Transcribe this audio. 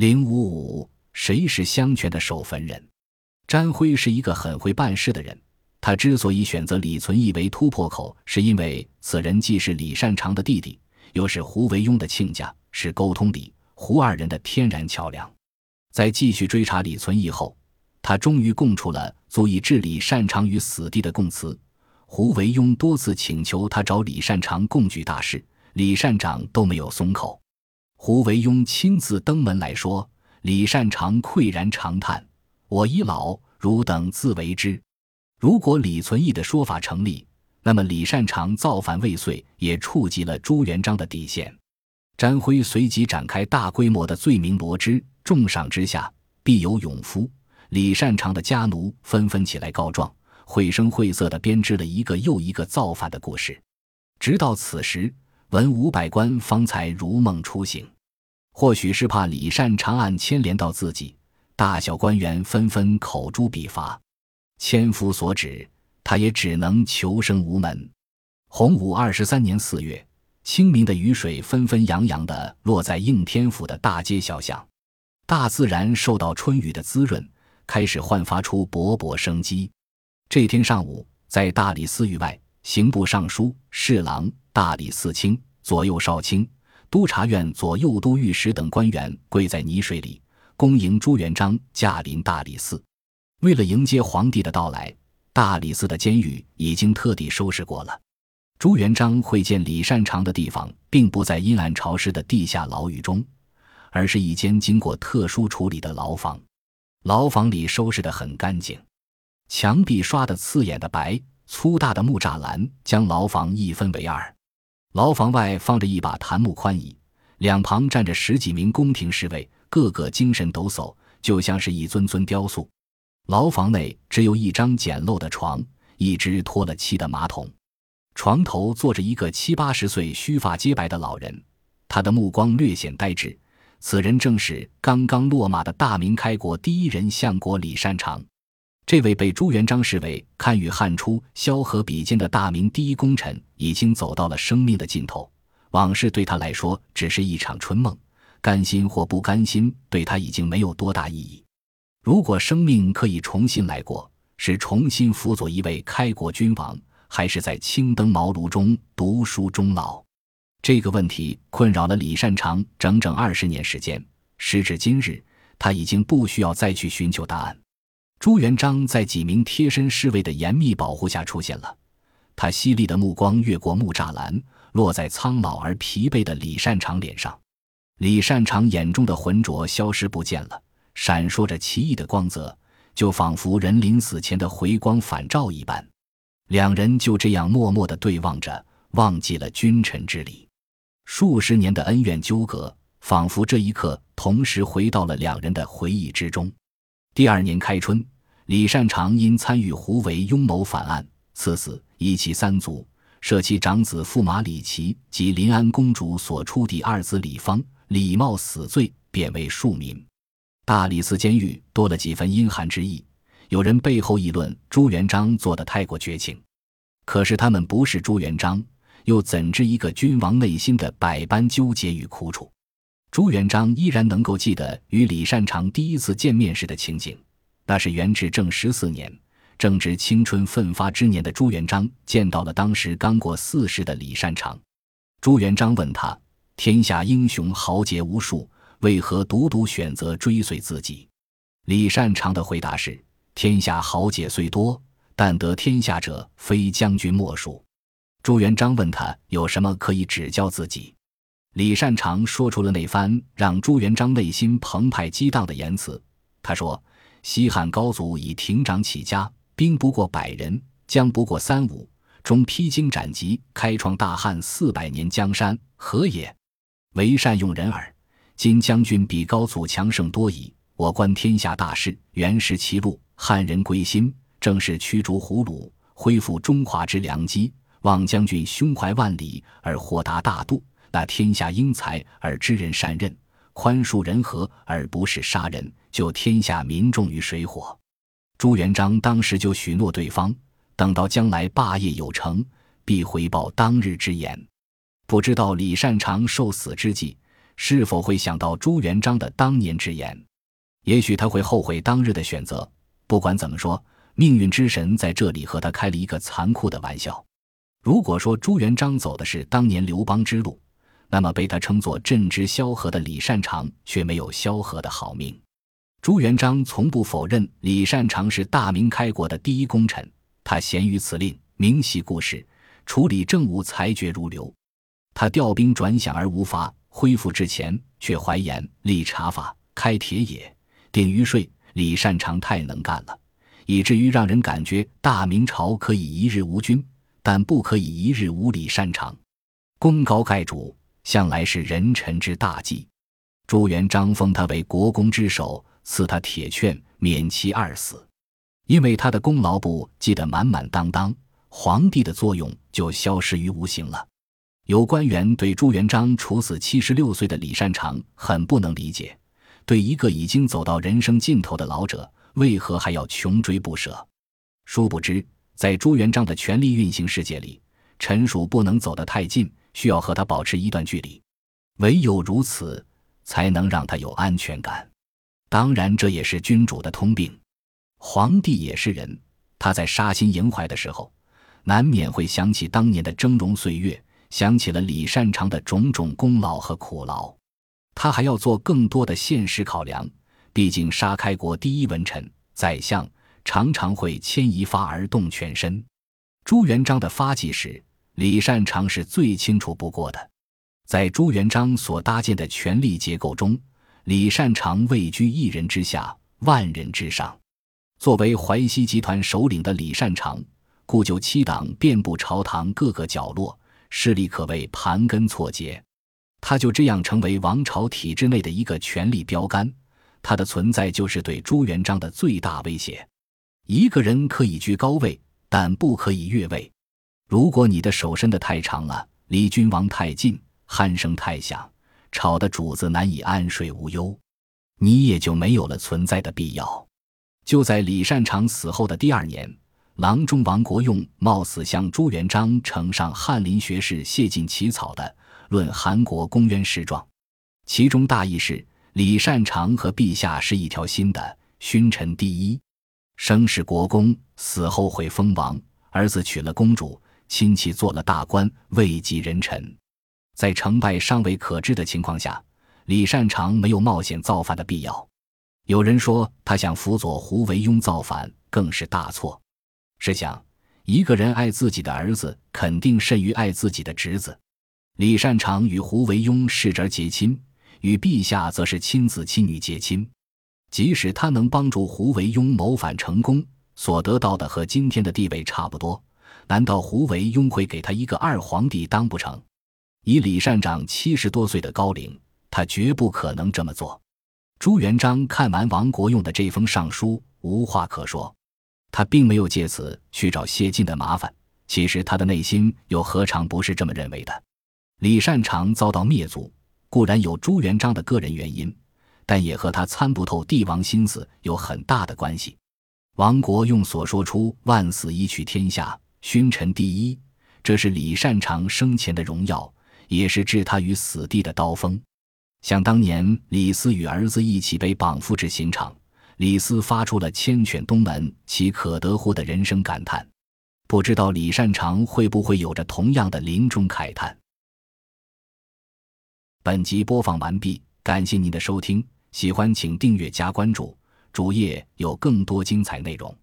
零五五，谁是相权的守坟人？詹辉是一个很会办事的人。他之所以选择李存义为突破口，是因为此人既是李善长的弟弟，又是胡惟庸的亲家，是沟通李胡二人的天然桥梁。在继续追查李存义后，他终于供出了足以置李善长于死地的供词。胡惟庸多次请求他找李善长共举大事，李善长都没有松口。胡惟庸亲自登门来说，李善长喟然长叹：“我已老，汝等自为之。”如果李存义的说法成立，那么李善长造反未遂也触及了朱元璋的底线。詹辉随即展开大规模的罪名罗织，重赏之下必有勇夫。李善长的家奴纷纷起来告状，绘声绘色地编织了一个又一个造反的故事。直到此时，文武百官方才如梦初醒。或许是怕李善长案牵连到自己，大小官员纷纷口诛笔伐。千夫所指，他也只能求生无门。洪武二十三年四月，清明的雨水纷纷扬扬地落在应天府的大街小巷，大自然受到春雨的滋润，开始焕发出勃勃生机。这天上午，在大理寺狱外，刑部尚书、侍郎、大理寺卿、左右少卿、督察院左右都御史等官员跪在泥水里，恭迎朱元璋驾临大理寺。为了迎接皇帝的到来，大理寺的监狱已经特地收拾过了。朱元璋会见李善长的地方，并不在阴暗潮湿的地下牢狱中，而是一间经过特殊处理的牢房。牢房里收拾得很干净，墙壁刷得刺眼的白，粗大的木栅栏将牢房一分为二。牢房外放着一把檀木宽椅，两旁站着十几名宫廷侍卫，个个精神抖擞，就像是一尊尊雕塑。牢房内只有一张简陋的床，一只脱了漆的马桶。床头坐着一个七八十岁、须发皆白的老人，他的目光略显呆滞。此人正是刚刚落马的大明开国第一人相国李善长。这位被朱元璋视为堪与汉初萧何比肩的大明第一功臣，已经走到了生命的尽头。往事对他来说只是一场春梦，甘心或不甘心，对他已经没有多大意义。如果生命可以重新来过，是重新辅佐一位开国君王，还是在青灯茅庐中读书终老？这个问题困扰了李善长整整二十年时间。时至今日，他已经不需要再去寻求答案。朱元璋在几名贴身侍卫的严密保护下出现了，他犀利的目光越过木栅栏，落在苍老而疲惫的李善长脸上。李善长眼中的浑浊消失不见了。闪烁着奇异的光泽，就仿佛人临死前的回光返照一般。两人就这样默默地对望着，忘记了君臣之礼，数十年的恩怨纠葛，仿佛这一刻同时回到了两人的回忆之中。第二年开春，李善长因参与胡惟庸谋反案，赐死，一其三族，赦其长子驸马李琦及临安公主所出第二子李芳、李茂死罪，贬为庶民。大理寺监狱多了几分阴寒之意，有人背后议论朱元璋做的太过绝情。可是他们不是朱元璋，又怎知一个君王内心的百般纠结与苦楚？朱元璋依然能够记得与李善长第一次见面时的情景。那是元至正十四年，正值青春奋发之年的朱元璋见到了当时刚过四十的李善长。朱元璋问他：“天下英雄豪杰无数。”为何独独选择追随自己？李善长的回答是：“天下豪杰虽多，但得天下者非将军莫属。”朱元璋问他有什么可以指教自己，李善长说出了那番让朱元璋内心澎湃激荡的言辞。他说：“西汉高祖以亭长起家，兵不过百人，将不过三五，终披荆斩棘，开创大汉四百年江山，何也？为善用人耳。”今将军比高祖强盛多矣。我观天下大势，原识其路，汉人归心，正是驱逐胡虏，恢复中华之良机。望将军胸怀万里而豁达大度，那天下英才而知人善任，宽恕人和而不是杀人，救天下民众于水火。朱元璋当时就许诺对方，等到将来霸业有成，必回报当日之言。不知道李善长受死之际。是否会想到朱元璋的当年之言？也许他会后悔当日的选择。不管怎么说，命运之神在这里和他开了一个残酷的玩笑。如果说朱元璋走的是当年刘邦之路，那么被他称作镇之萧何的李善长却没有萧何的好命。朱元璋从不否认李善长是大明开国的第一功臣，他贤于辞令，明细故事，处理政务裁决如流。他调兵转饷而无法，恢复之前却怀言立茶法，开铁冶，定于税。李善长太能干了，以至于让人感觉大明朝可以一日无君，但不可以一日无李善长。功高盖主，向来是人臣之大忌。朱元璋封他为国公之首，赐他铁券，免其二死。因为他的功劳簿记得满满当当，皇帝的作用就消失于无形了。有官员对朱元璋处死七十六岁的李善长很不能理解。对一个已经走到人生尽头的老者，为何还要穷追不舍？殊不知，在朱元璋的权力运行世界里，臣属不能走得太近，需要和他保持一段距离。唯有如此，才能让他有安全感。当然，这也是君主的通病。皇帝也是人，他在杀心萦怀的时候，难免会想起当年的峥嵘岁月，想起了李善长的种种功劳和苦劳。他还要做更多的现实考量，毕竟杀开国第一文臣宰相，常常会牵一发而动全身。朱元璋的发迹史，李善长是最清楚不过的。在朱元璋所搭建的权力结构中，李善长位居一人之下，万人之上。作为淮西集团首领的李善长，故就七党遍布朝堂各个角落，势力可谓盘根错节。他就这样成为王朝体制内的一个权力标杆，他的存在就是对朱元璋的最大威胁。一个人可以居高位，但不可以越位。如果你的手伸得太长了，离君王太近，鼾声太响，吵得主子难以安睡无忧，你也就没有了存在的必要。就在李善长死后的第二年，郎中王国用冒死向朱元璋呈上翰林学士谢晋起草的。论韩国公渊事状，其中大意是李善长和陛下是一条心的，勋臣第一，生是国公，死后会封王，儿子娶了公主，亲戚做了大官，位极人臣。在成败尚未可知的情况下，李善长没有冒险造反的必要。有人说他想辅佐胡惟庸造反，更是大错。试想，一个人爱自己的儿子，肯定甚于爱自己的侄子。李善长与胡惟庸是侄结亲，与陛下则是亲子亲女结亲。即使他能帮助胡惟庸谋反成功，所得到的和今天的地位差不多，难道胡惟庸会给他一个二皇帝当不成？以李善长七十多岁的高龄，他绝不可能这么做。朱元璋看完王国用的这封上书，无话可说。他并没有借此去找谢晋的麻烦，其实他的内心又何尝不是这么认为的？李善长遭到灭族，固然有朱元璋的个人原因，但也和他参不透帝王心思有很大的关系。王国用所说出“万死一取天下，勋臣第一”，这是李善长生前的荣耀，也是置他于死地的刀锋。想当年，李斯与儿子一起被绑赴至刑场，李斯发出了“千犬东门，岂可得乎”的人生感叹。不知道李善长会不会有着同样的临终慨叹？本集播放完毕，感谢您的收听，喜欢请订阅加关注，主页有更多精彩内容。